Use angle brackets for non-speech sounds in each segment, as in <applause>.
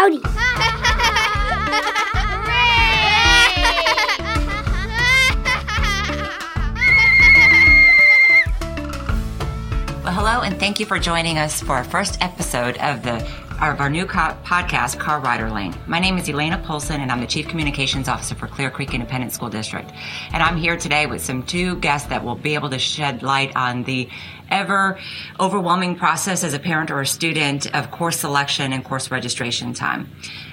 Howdy. <laughs> Well, hello, and thank you for joining us for our first episode of the of our new co- podcast, Car Rider Lane. My name is Elaina Polsen, and I'm the Chief Communications Officer for Clear Creek Independent School District. And I'm here today with some two guests that will be able to shed light on the ever overwhelming process as a parent or a student of course selection and course registration time.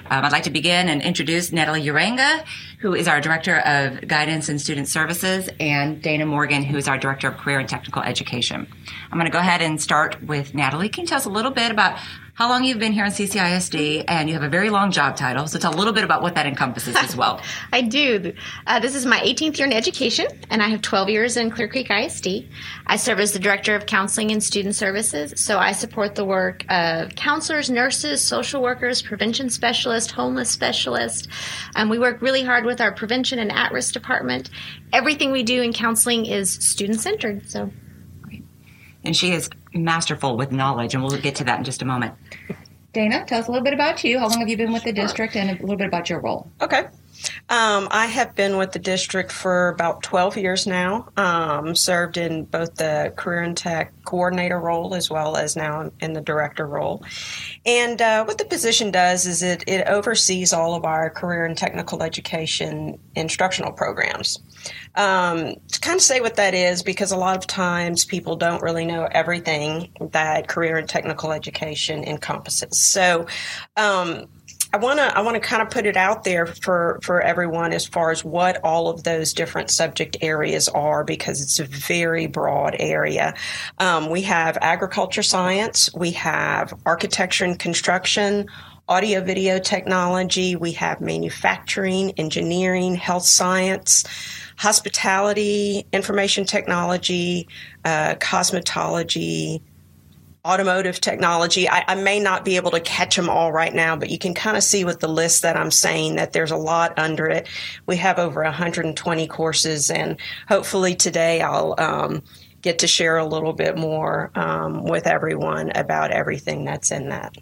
Um, I'd like to begin and introduce Natalie Uranga, who is our Director of Guidance and Student Services, and Dana Morgan, who is our Director of Career and Technical Education. I'm going to go ahead and start with Natalie. Can you tell us a little bit about how long you've been here in CCISD, and you have a very long job title. So tell a little bit about what that encompasses as well. <laughs> I do. Uh, this is my 18th year in education, and I have 12 years in Clear Creek ISD. I serve as the Director of Counseling and Student Services, so I support the work of counselors, nurses, social workers, prevention specialists, homeless specialists. Um, we work really hard with our prevention and at risk department. Everything we do in counseling is student centered. So and she is masterful with knowledge, and we'll get to that in just a moment. Dana, tell us a little bit about you. How long have you been with the district, and a little bit about your role? Okay. Um, I have been with the district for about 12 years now. Um, served in both the career and tech coordinator role as well as now in the director role. And uh, what the position does is it, it oversees all of our career and technical education instructional programs. Um, to kind of say what that is, because a lot of times people don't really know everything that career and technical education encompasses. So, um, I want to I want to kind of put it out there for for everyone as far as what all of those different subject areas are because it's a very broad area. Um, we have agriculture science, we have architecture and construction, audio video technology, we have manufacturing, engineering, health science, hospitality, information technology, uh, cosmetology automotive technology. I, I, may not be able to catch them all right now, but you can kind of see with the list that I'm saying that there's a lot under it. We have over 120 courses, and hopefully today I'll um, get to share a little bit more um, with everyone about everything that's in that.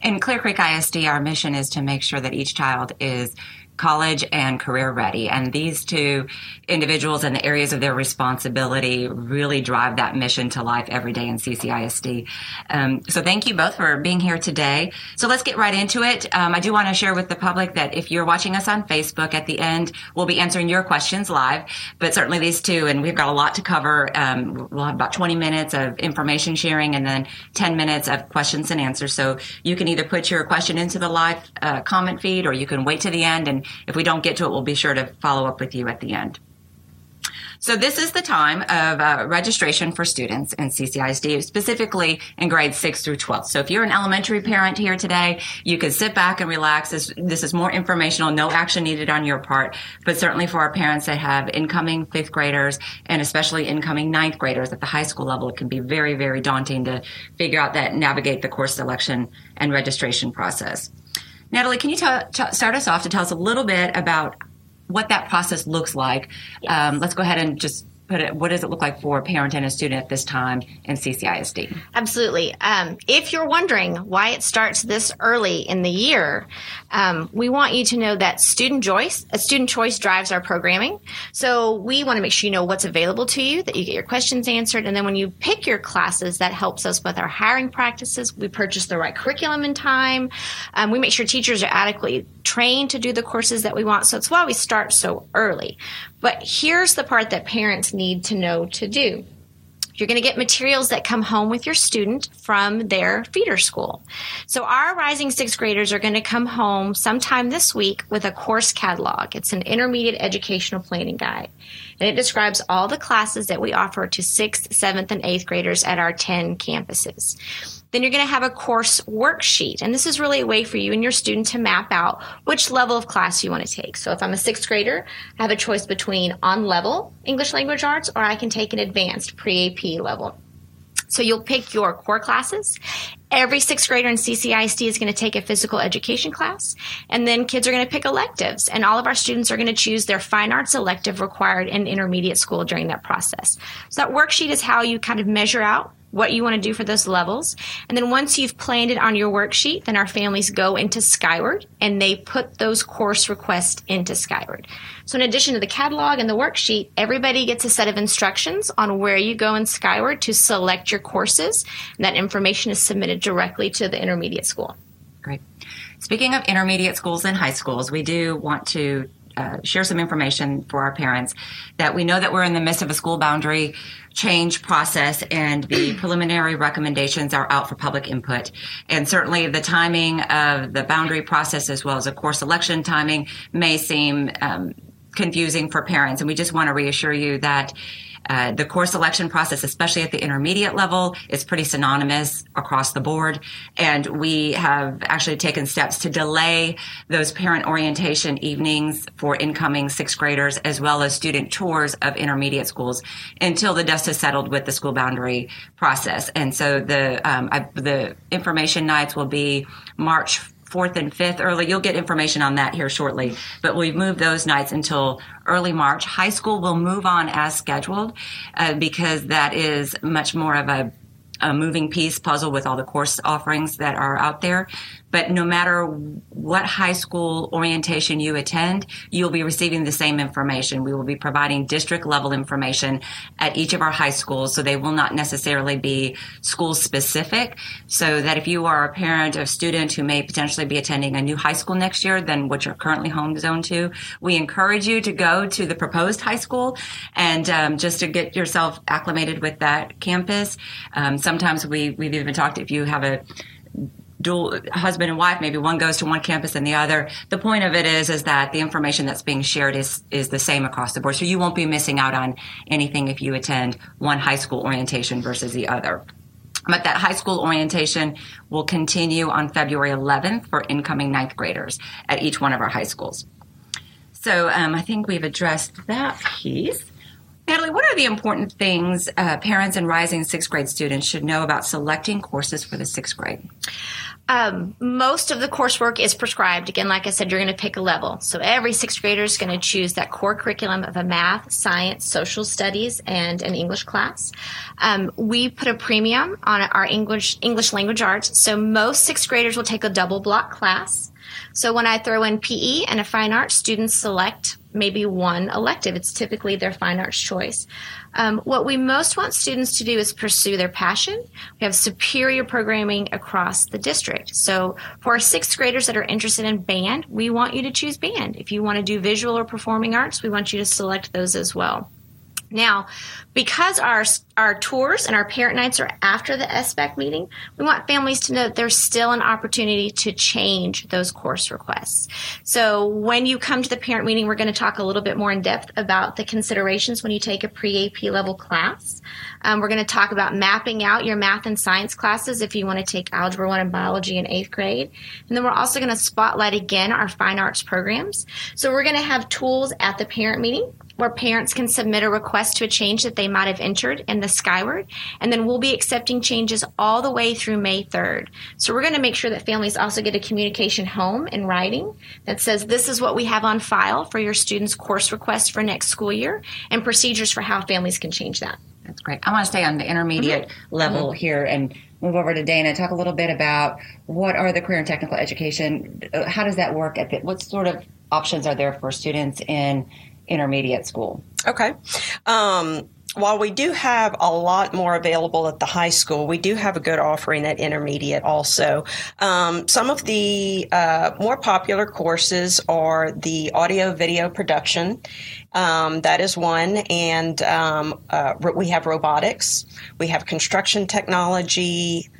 In Clear Creek ISD, our mission is to make sure that each child is college and career ready. And these two individuals and the areas of their responsibility really drive that mission to life every day in CCISD. Um, so thank you both for being here today. So let's get right into it. Um, I do want to share with the public that if you're watching us on Facebook at the end, we'll be answering your questions live, but certainly these two, and we've got a lot to cover. Um, we'll have about 20 minutes of information sharing and then 10 minutes of questions and answers. So you can either put your question into the live uh, comment feed or you can wait to the end and if we don't get to it, we'll be sure to follow up with you at the end. So this is the time of uh, registration for students in CCISD, specifically in grades 6 through 12. So if you're an elementary parent here today, you can sit back and relax. This, this is more informational, no action needed on your part, but certainly for our parents that have incoming fifth graders and especially incoming ninth graders at the high school level, it can be very, very daunting to figure out that, navigate the course selection and registration process. Natalie, can you t- t- start us off to tell us a little bit about what that process looks like? Yes. Um, let's go ahead and just put it, what does it look like for a parent and a student at this time in CCISD? Absolutely. Um, if you're wondering why it starts this early in the year, um, we want you to know that student choice, a student choice drives our programming. So we want to make sure you know what's available to you, that you get your questions answered, and then when you pick your classes, that helps us with our hiring practices. We purchase the right curriculum in time. Um, we make sure teachers are adequately trained to do the courses that we want. So it's why we start so early. But here's the part that parents need to know to do. You're going to get materials that come home with your student from their feeder school. So our rising sixth graders are going to come home sometime this week with a course catalog. It's an intermediate educational planning guide. And it describes all the classes that we offer to sixth, seventh, and eighth graders at our 10 campuses. Then you're going to have a course worksheet. And this is really a way for you and your student to map out which level of class you want to take. So if I'm a sixth grader, I have a choice between on level English language arts or I can take an advanced pre AP level. So you'll pick your core classes. Every sixth grader in CCISD is going to take a physical education class, and then kids are going to pick electives, and all of our students are going to choose their fine arts elective required in intermediate school during that process. So that worksheet is how you kind of measure out what you want to do for those levels. And then once you've planned it on your worksheet, then our families go into Skyward and they put those course requests into Skyward. So in addition to the catalog and the worksheet, everybody gets a set of instructions on where you go in Skyward to select your courses. And that information is submitted directly to the intermediate school. Great. Speaking of intermediate schools and high schools, we do want to uh, share some information for our parents that we know that we're in the midst of a school boundary change process and the <clears throat> preliminary recommendations are out for public input. And certainly the timing of the boundary process as well as a course selection timing may seem um, confusing for parents. And we just want to reassure you that uh, the course selection process, especially at the intermediate level, is pretty synonymous across the board. And we have actually taken steps to delay those parent orientation evenings for incoming sixth graders as well as student tours of intermediate schools until the dust has settled with the school boundary process. And so the, um, I, the information nights will be March fourth and fifth early. You'll get information on that here shortly, but we've moved those nights until early March. High school will move on as scheduled uh, because that is much more of a a moving piece puzzle with all the course offerings that are out there. But no matter what high school orientation you attend, you'll be receiving the same information. We will be providing district level information at each of our high schools, so they will not necessarily be school specific. So that if you are a parent of student who may potentially be attending a new high school next year than what you're currently home zone to, we encourage you to go to the proposed high school and um, just to get yourself acclimated with that campus. Um, sometimes we, we've even talked if you have a dual husband and wife maybe one goes to one campus and the other the point of it is is that the information that's being shared is is the same across the board so you won't be missing out on anything if you attend one high school orientation versus the other but that high school orientation will continue on February 11th for incoming ninth graders at each one of our high schools. So um, I think we've addressed that piece. Natalie, what are the important things uh, parents and rising sixth grade students should know about selecting courses for the sixth grade? Um, most of the coursework is prescribed. Again, like I said, you're going to pick a level. So every sixth grader is going to choose that core curriculum of a math, science, social studies, and an English class. Um, we put a premium on our English English language arts. So most sixth graders will take a double block class. So when I throw in PE and a fine arts, students select maybe one elective. It's typically their fine arts choice. Um, what we most want students to do is pursue their passion. We have superior programming across the district. So for our sixth graders that are interested in band, we want you to choose band. If you want to do visual or performing arts, we want you to select those as well. Now, because our our tours and our parent nights are after the SBAC meeting, we want families to know that there's still an opportunity to change those course requests. So when you come to the parent meeting, we're going to talk a little bit more in depth about the considerations when you take a pre-AP level class. Um, we're going to talk about mapping out your math and science classes if you want to take algebra one and biology in eighth grade. And then we're also going to spotlight again our fine arts programs. So we're going to have tools at the parent meeting where parents can submit a request to a change that they might have entered in the Skyward. And then we'll be accepting changes all the way through May 3rd. So we're going to make sure that families also get a communication home in writing that says this is what we have on file for your students' course request for next school year and procedures for how families can change that. That's great. I want to stay on the intermediate mm-hmm. level mm-hmm. here and move over to Dana. Talk a little bit about what are the career and technical education. Uh, how does that work? At the, what sort of options are there for students in intermediate school. Okay. Um, while we do have a lot more available at the high school, we do have a good offering at intermediate also. Um, some of the uh, more popular courses are the audio video production. Um, that is one. And um, uh, we have robotics, we have construction technology,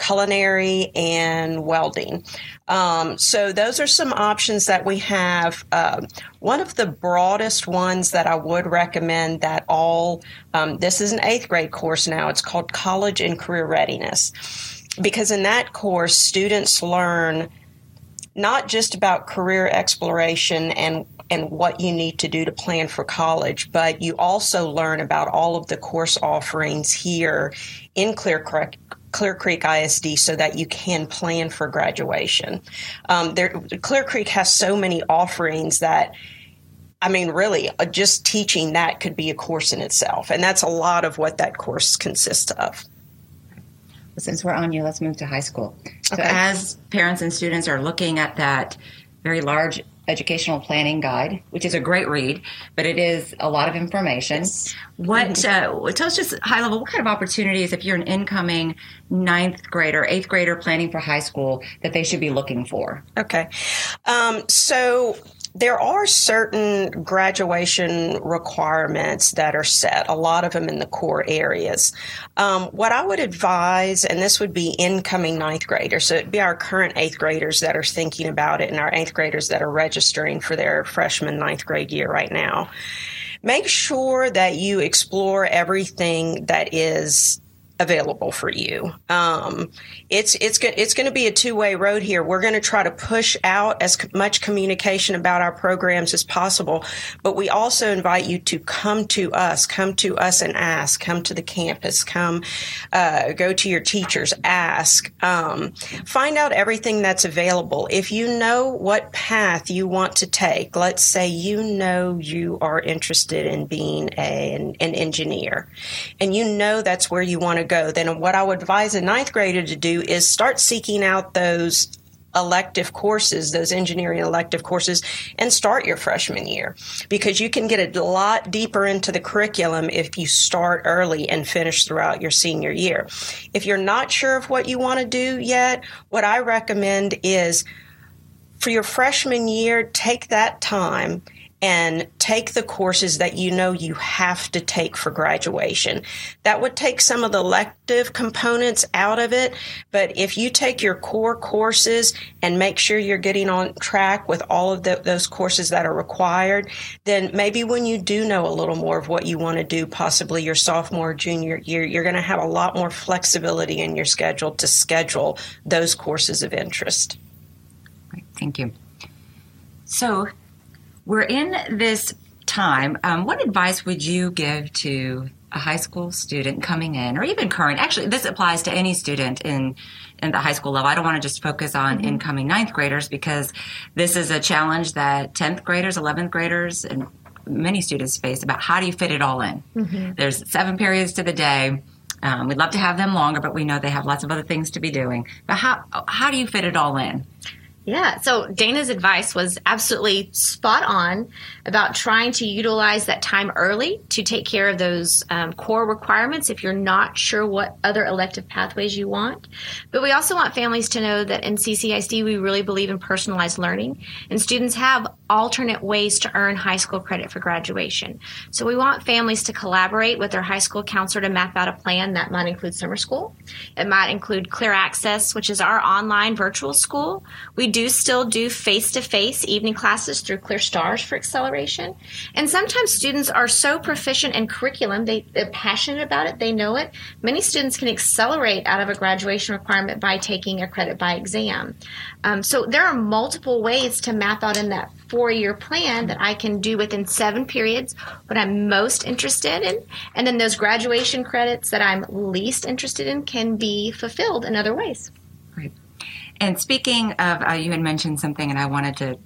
culinary, and welding. Um, so those are some options that we have. Uh, one of the broadest ones that I would recommend that all um, this is an eighth grade course now. It's called College and Career Readiness because in that course students learn not just about career exploration and and what you need to do to plan for college, but you also learn about all of the course offerings here in Clear Creek, Clear Creek ISD so that you can plan for graduation. Um, there, Clear Creek has so many offerings that, I mean, really, uh, just teaching that could be a course in itself, and that's a lot of what that course consists of. since we're on you, let's move to high school. So, Okay. as parents and students are looking at that very large educational planning guide, which is a great read, but it is a lot of information. What uh, tell us just high level? What kind of opportunities, if you're an incoming ninth grader, eighth grader planning for high school, that they should be looking for? Okay. Um, so there are certain graduation requirements that are set, a lot of them in the core areas. Um, what I would advise, and this would be incoming ninth graders, so it'd be our current eighth graders that are thinking about it and our eighth graders that are registering for their freshman ninth grade year right now. Make sure that you explore everything that is available for you. Um, it's it's go- it's going to be a two way road here. We're going to try to push out as much communication about our programs as possible, but we also invite you to come to us, come to us and ask, come to the campus, come uh, go to your teachers, ask, um, find out everything that's available. If you know what path you want to take, let's say you know you are interested in being a, an, an engineer, and you know that's where you want to then what I would advise a ninth grader to do is start seeking out those elective courses, those engineering elective courses, and start your freshman year because you can get a lot deeper into the curriculum if you start early and finish throughout your senior year. If you're not sure of what you want to do yet, what I recommend is for your freshman year, take that time and take the courses that you know you have to take for graduation. That would take some of the elective components out of it, but if you take your core courses and make sure you're getting on track with all of the, those courses that are required, then maybe when you do know a little more of what you want to do, possibly your sophomore, junior year, you're going to have a lot more flexibility in your schedule to schedule those courses of interest. Great, thank you. So, we're in this time. Um, what advice would you give to a high school student coming in, or even current? Actually, this applies to any student in in the high school level. I don't want to just focus on incoming ninth graders because this is a challenge that tenth graders, eleventh graders, and many students face about how do you fit it all in. There's seven periods to the day. Um, we'd love to have them longer, but we know they have lots of other things to be doing. But how how do you fit it all in? Yeah, so Dana's advice was absolutely spot on about trying to utilize that time early to take care of those um, core requirements if you're not sure what other elective pathways you want. But we also want families to know that in CCISD we really believe in personalized learning, and students have alternate ways to earn high school credit for graduation. So we want families to collaborate with their high school counselor to map out a plan that might include summer school. It might include Clear Access, which is our online virtual school. We do still do face to face evening classes through Clear Stars for acceleration. And sometimes students are so proficient in curriculum, they, they're passionate about it, they know it. Many students can accelerate out of a graduation requirement by taking a credit by exam. Um, so there are multiple ways to map out in that four year plan that I can do within seven periods what I'm most interested in. And then those graduation credits that I'm least interested in can be fulfilled in other ways. Great. And speaking of, uh, you had mentioned something, and I wanted to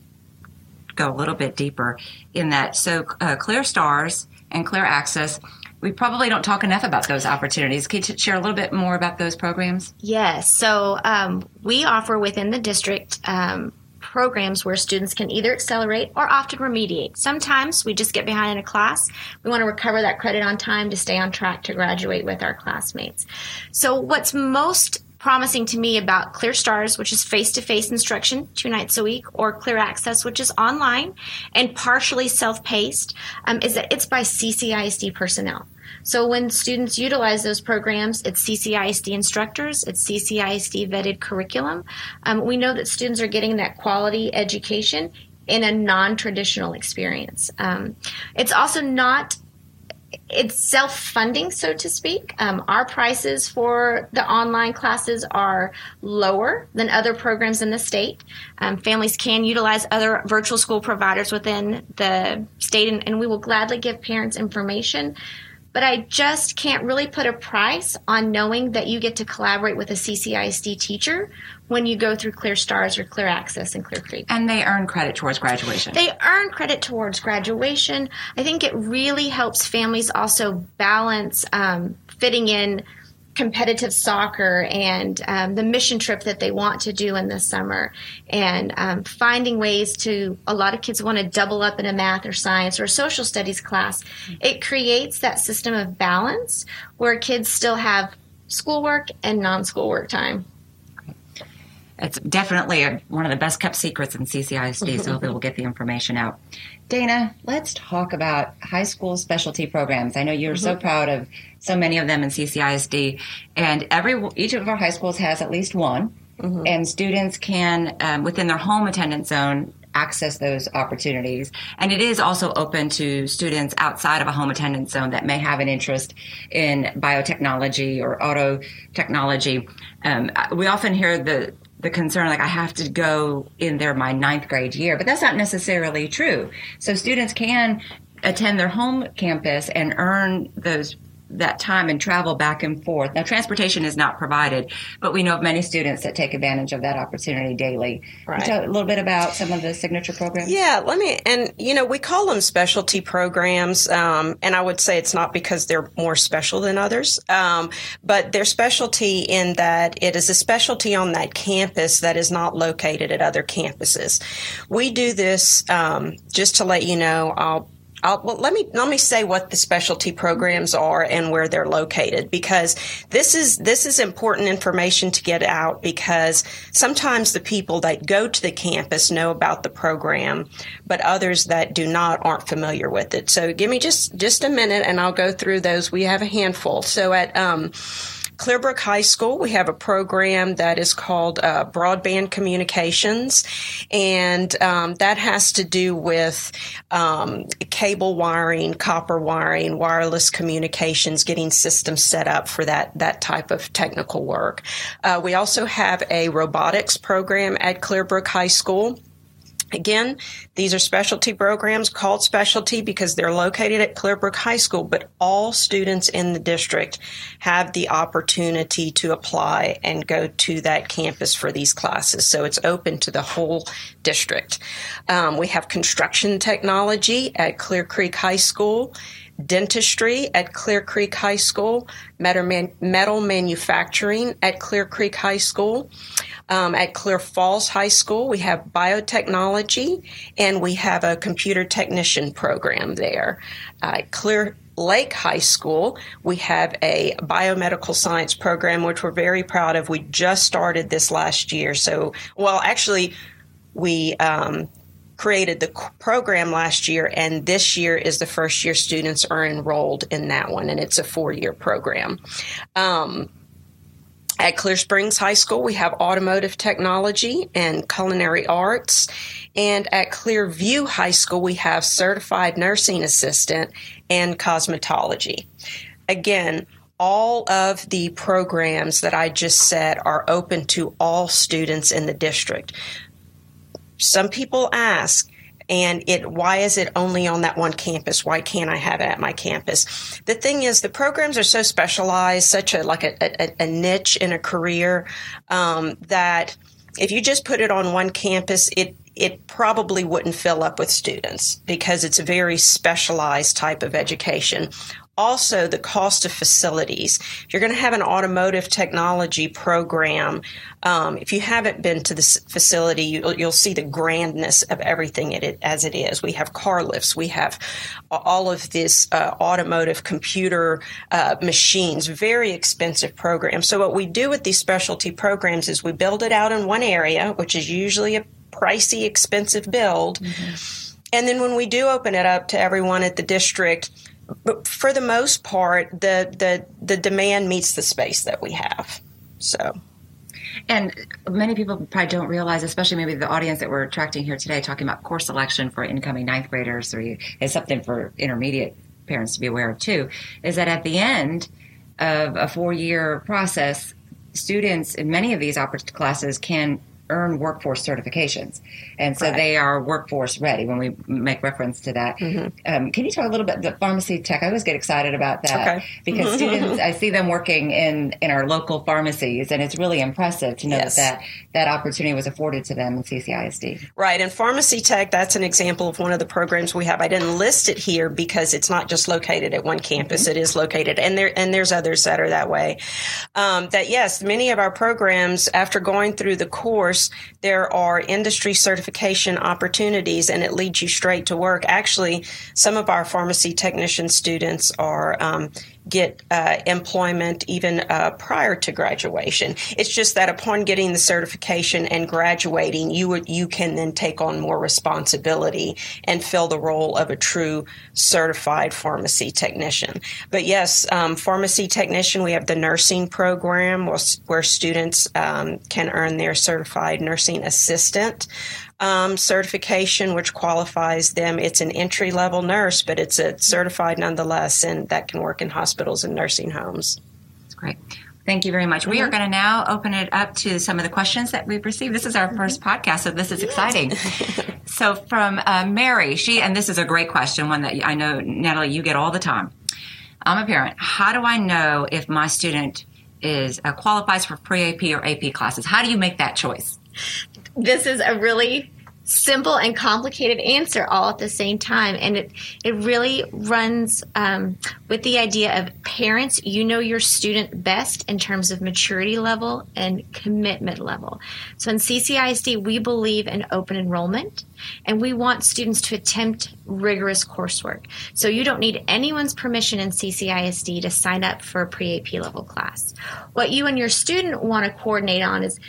go a little bit deeper in that. So, uh, Clear Stars and Clear Access, we probably don't talk enough about those opportunities. Can you share a little bit more about those programs? Yes. So um, we offer within the district um, programs where students can either accelerate or often remediate. Sometimes we just get behind in a class. We want to recover that credit on time to stay on track to graduate with our classmates. So what's most promising to me about Clear Stars, which is face to face instruction two nights a week, or Clear Access, which is online and partially self paced, um, is that it's by CCISD personnel. So when students utilize those programs, it's CCISD instructors, it's CCISD vetted curriculum. Um, we know that students are getting that quality education in a non-traditional experience. Um, it's also not it's self-funding, so to speak. Um, our prices for the online classes are lower than other programs in the state. Um, families can utilize other virtual school providers within the state, and, and we will gladly give parents information but I just can't really put a price on knowing that you get to collaborate with a CCISD teacher when you go through Clear Stars or Clear Access and Clear Creek. And they earn credit towards graduation. They earn credit towards graduation. I think it really helps families also balance um, fitting in competitive soccer and um, the mission trip that they want to do in the summer. And um, finding ways to a lot of kids want to double up in a math or science or social studies class. It creates that system of balance where kids still have schoolwork and non-schoolwork time it's definitely a, one of the best kept secrets in CCISD, so hopefully we'll get the information out. Dana, let's talk about high school specialty programs. I know you're mm-hmm. so proud of so many of them in CCISD, and every each of our high schools has at least one, mm-hmm. and students can um, within their home attendance zone access those opportunities. And it is also open to students outside of a home attendance zone that may have an interest in biotechnology or auto technology. Um, we often hear the the concern like I have to go in there my ninth grade year, but that's not necessarily true. So students can attend their home campus and earn those that time and travel back and forth. Now, transportation is not provided, but we know of many students that take advantage of that opportunity daily. Right. Tell a little bit about some of the signature programs. Yeah, let me, and you know, we call them specialty programs, um, and I would say it's not because they're more special than others, um, but they're specialty in that it is a specialty on that campus that is not located at other campuses. We do this um, just to let you know. I'll I'll, well, let me let me say what the specialty programs are and where they're located because this is this is important information to get out because sometimes the people that go to the campus know about the program, but others that do not aren't familiar with it. So give me just just a minute and I'll go through those. We have a handful. So at um, Clearbrook High School, we have a program that is called uh, Broadband Communications, and um, that has to do with um, cable wiring, copper wiring, wireless communications, getting systems set up for that that type of technical work. Uh, we also have a robotics program at Clearbrook High School. Again, these are specialty programs called specialty because they're located at Clearbrook High School, but all students in the district have the opportunity to apply and go to that campus for these classes. So it's open to the whole district. Um, we have construction technology at Clear Creek High School dentistry at Clear Creek High School, metal manufacturing at Clear Creek High School. Um, at Clear Falls High School, we have biotechnology and we have a computer technician program there. Uh, Clear Lake High School, we have a biomedical science program, which we're very proud of. We just started this last year. So, well, actually, we um, created the program last year, and this year is the first year students are enrolled in that one, and it's a four year program. Um, at Clear Springs High School, we have automotive technology and culinary arts. And at Clearview High School, we have certified nursing assistant and cosmetology. Again, all of the programs that I just said are open to all students in the district. Some people ask, and it why is it only on that one campus? Why can't i have it at my campus? The thing is the programs are so specialized such a like a, a, a niche in a career um, that if you just put it on one campus it it probably wouldn't fill up with students because it's a very specialized type of education also the cost of facilities. If you're going to have an automotive technology program, um, if you haven't been to this facility, you'll, you'll see the grandness of everything it, as it is. We have car lifts, we have all of this uh, automotive computer uh, machines, very expensive program. So what we do with these specialty programs is we build it out in one area, which is usually a pricey, expensive build. Mm-hmm. And then when we do open it up to everyone at the district, but for the most part, the the the demand meets the space that we have. So. And many people probably don't realize, especially maybe the audience that we're attracting here today, talking about course selection for incoming ninth graders, or is something for intermediate parents to be aware of too, is that at the end of a four year process, students in many of these classes can earn workforce certifications. And so right. they are workforce ready when we make reference to that. Mm-hmm. Um, can you talk a little bit the pharmacy tech? I always get excited about that okay. because students, <laughs> I see them working in, in our local pharmacies and it's really impressive to know yes. that, that that opportunity was afforded to them in CCISD. Right. And pharmacy tech, that's an example of one of the programs we have. I didn't list it here because it's not just located at one campus. Mm-hmm. It is located and there, and there's others that are that way. Um, that yes, many of our programs after going through the course, there are industry certification opportunities and it leads you straight to work. Actually, some of our pharmacy technician students are um, get uh, employment even uh, prior to graduation. It's just that upon getting the certification and graduating, you would you can then take on more responsibility and fill the role of a true certified pharmacy technician. But yes, um, pharmacy technician, we have the nursing program where, where students um, can earn their certified nursing assistant um, certification, which qualifies them. It's an entry level nurse, but it's a certified nonetheless, and that can work in hospitals and nursing homes. That's great. Thank you very much. Mm-hmm. We are mm-hmm. going to now open it up to some of the questions that we've received. This is our first mm-hmm. podcast, so this is exciting. <laughs> so, from uh, Mary, she, and this is a great question, one that I know, Natalie, you get all the time. I'm a parent. How do I know if my student is uh, qualifies for pre AP or AP classes? How do you make that choice? This is a really simple and complicated answer all at the same time. And it, it really runs um, with the idea of parents, you know your student best in terms of maturity level and commitment level. So in CCISD, we believe in open enrollment and we want students to attempt rigorous coursework. So you don't need anyone's permission in CCISD to sign up for a pre AP level class. What you and your student want to coordinate on is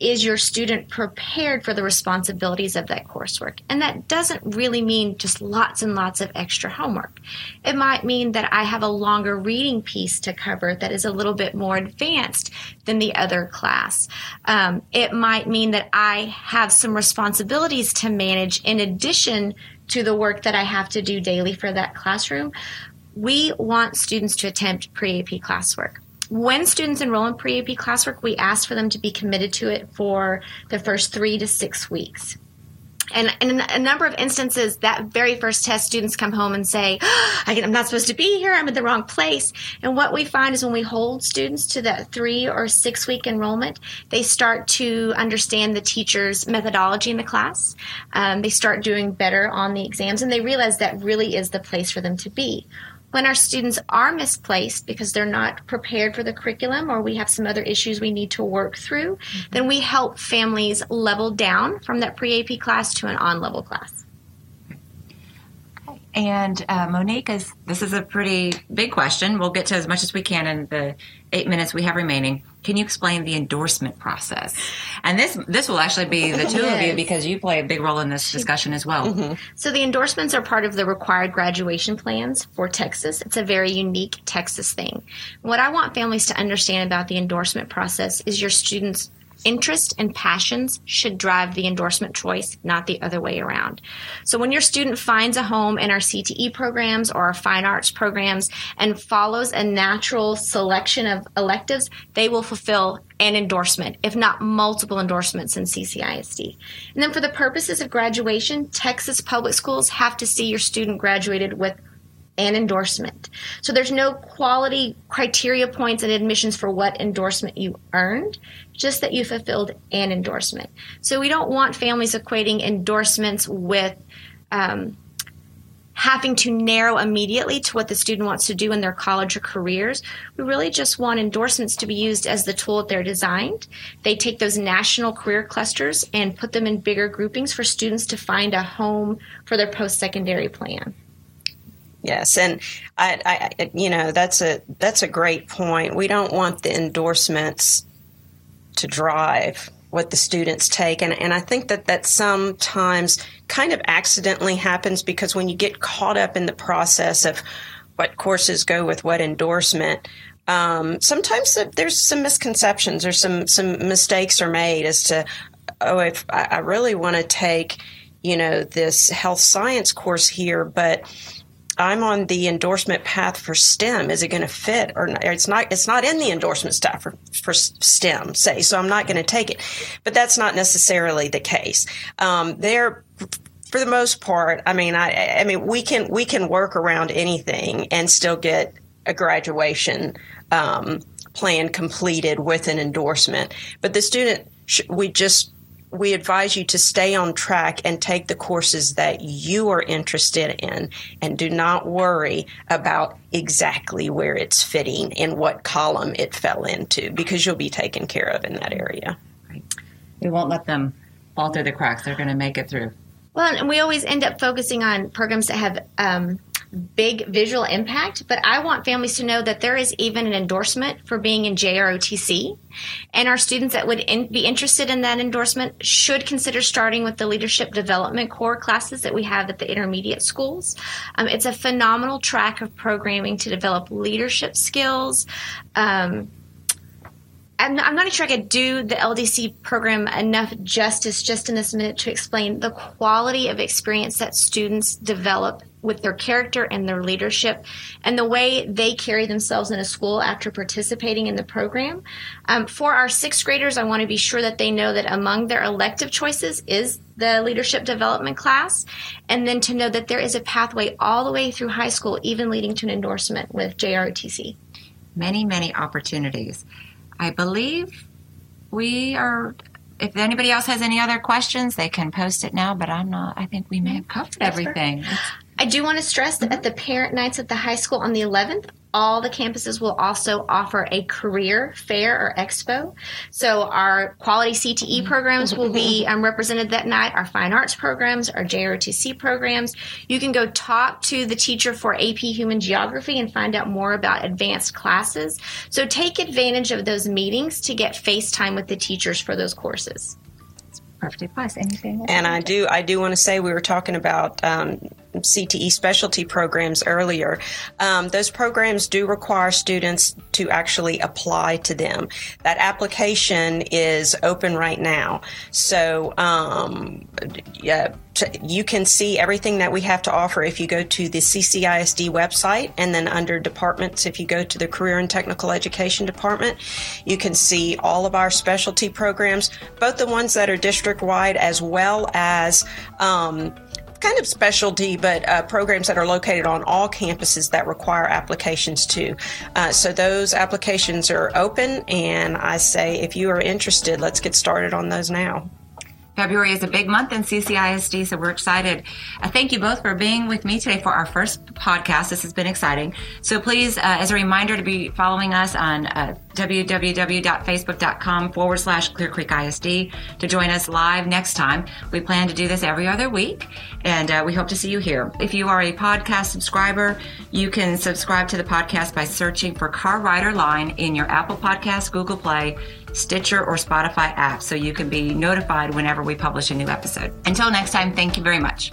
is your student prepared for the responsibilities of that coursework? And that doesn't really mean just lots and lots of extra homework. It might mean that I have a longer reading piece to cover that is a little bit more advanced than the other class. Um, it might mean that I have some responsibilities to manage in addition to the work that I have to do daily for that classroom. We want students to attempt pre AP classwork when students enroll in pre AP classwork, we ask for them to be committed to it for the first three to six weeks. And in a number of instances, that very first test, students come home and say, <gasps> oh, I'm not supposed to be here. I'm in the wrong place. And what we find is when we hold students to that three or six week enrollment, they start to understand the teacher's methodology in the class. Um, they start doing better on the exams, and they realize that really is the place for them to be when our students are misplaced because they're not prepared for the curriculum or we have some other issues we need to work through, mm-hmm. then we help families level down from that pre AP class to an on level class. And uh, Monique, is, this is a pretty big question. We'll get to as much as we can in the eight minutes we have remaining. Can you explain the endorsement process? And this this will actually be the two yes. of you because you play a big role in this discussion as well. Mm-hmm. So the endorsements are part of the required graduation plans for Texas. It's a very unique Texas thing. What I want families to understand about the endorsement process is your students interest and passions should drive the endorsement choice, not the other way around. So when your student finds a home in our CTE programs or our fine arts programs and follows a natural selection of electives, they will fulfill an endorsement, if not multiple endorsements in CCISD. And then for the purposes of graduation, Texas public schools have to see your student graduated with an endorsement. So there's no quality criteria points and admissions for what endorsement you earned just that you fulfilled an endorsement. So we don't want families equating endorsements with um, having to narrow immediately to what the student wants to do in their college or careers. We really just want endorsements to be used as the tool that they're designed. They take those national career clusters and put them in bigger groupings for students to find a home for their post secondary plan. Yes, and I, I, you know, that's a that's a great point. We don't want the endorsements to drive what the students take. And, and I think that that sometimes kind of accidentally happens because when you get caught up in the process of what courses go with what endorsement, um, sometimes there's some misconceptions or some, some mistakes are made as to, oh, if I, I really want to take, you know, this health science course here, but I'm on the endorsement path for STEM. Is it going to fit or not? It's not. It's not in the endorsement staff for, for STEM. Say so. I'm not going to take it, but that's not necessarily the case. Um, they're for the most part. I mean, I, I mean, we can we can work around anything and still get a graduation um, plan completed with an endorsement. But the student, we just we advise you to stay on track and take the courses that you are interested in and do not worry about exactly where it's fitting and what column it fell into because you'll be taken care of in that area. Right. We won't let them fall through the cracks. They're going to make it through. Well, and we always end up focusing on programs that have um, big visual impact, but I want families to know that there is even an endorsement for being in JROTC. And our students that would in, be interested in that endorsement should consider starting with the leadership development core classes that we have at the intermediate schools. Um, it's a phenomenal track of programming to develop leadership skills. Um, I'm not, I'm not sure I could do the LDC program enough justice just in this minute to explain the quality of experience that students develop with their character and their leadership and the way they carry themselves in a school after participating in the program. Um, for our sixth graders, I want to be sure that they know that among their elective choices is the leadership development class, and then to know that there is a pathway all the way through high school, even leading to an endorsement with JROTC. Many, many opportunities. I believe we are. If anybody else has any other questions, they can post it now. But I'm not. I think we may have covered everything. I do want to stress that at the parent nights at the high school on the 11th, all the campuses will also offer a career fair or expo. So our quality CTE programs will be <laughs> um, represented that night, our fine arts programs, our JROTC programs. You can go talk to the teacher for AP Human Geography and find out more about advanced classes. So take advantage of those meetings to get FaceTime with the teachers for those courses. Perfect advice. Anything? And I do, I do want to say we were talking about um, CTE specialty programs earlier. Um, those programs do require students to actually apply to them. That application is open right now, so um, yeah, you can see everything that we have to offer if you go to the CCISD website and then under departments, if you go to the Career and Technical Education Department, you can see all of our specialty programs, both the ones that are district wide as well as um, kind of specialty, but uh, programs that are located on all campuses that require applications too. Uh, so those applications are open, and I say if you are interested, let's get started on those now. February is a big month in CCISD, so we're excited. Uh, thank you both for being with me today for our first podcast. This has been exciting. So please, uh, as a reminder, to be following us on uh, www.facebook.com forward slash Clear Creek ISD to join us live next time. We plan to do this every other week, and uh, we hope to see you here. If you are a podcast subscriber, you can subscribe to the podcast by searching for Car Rider Line in your Apple Podcast, Google Play, Stitcher, or Spotify app so you can be notified whenever we publish a new episode. Until next time, thank you very much.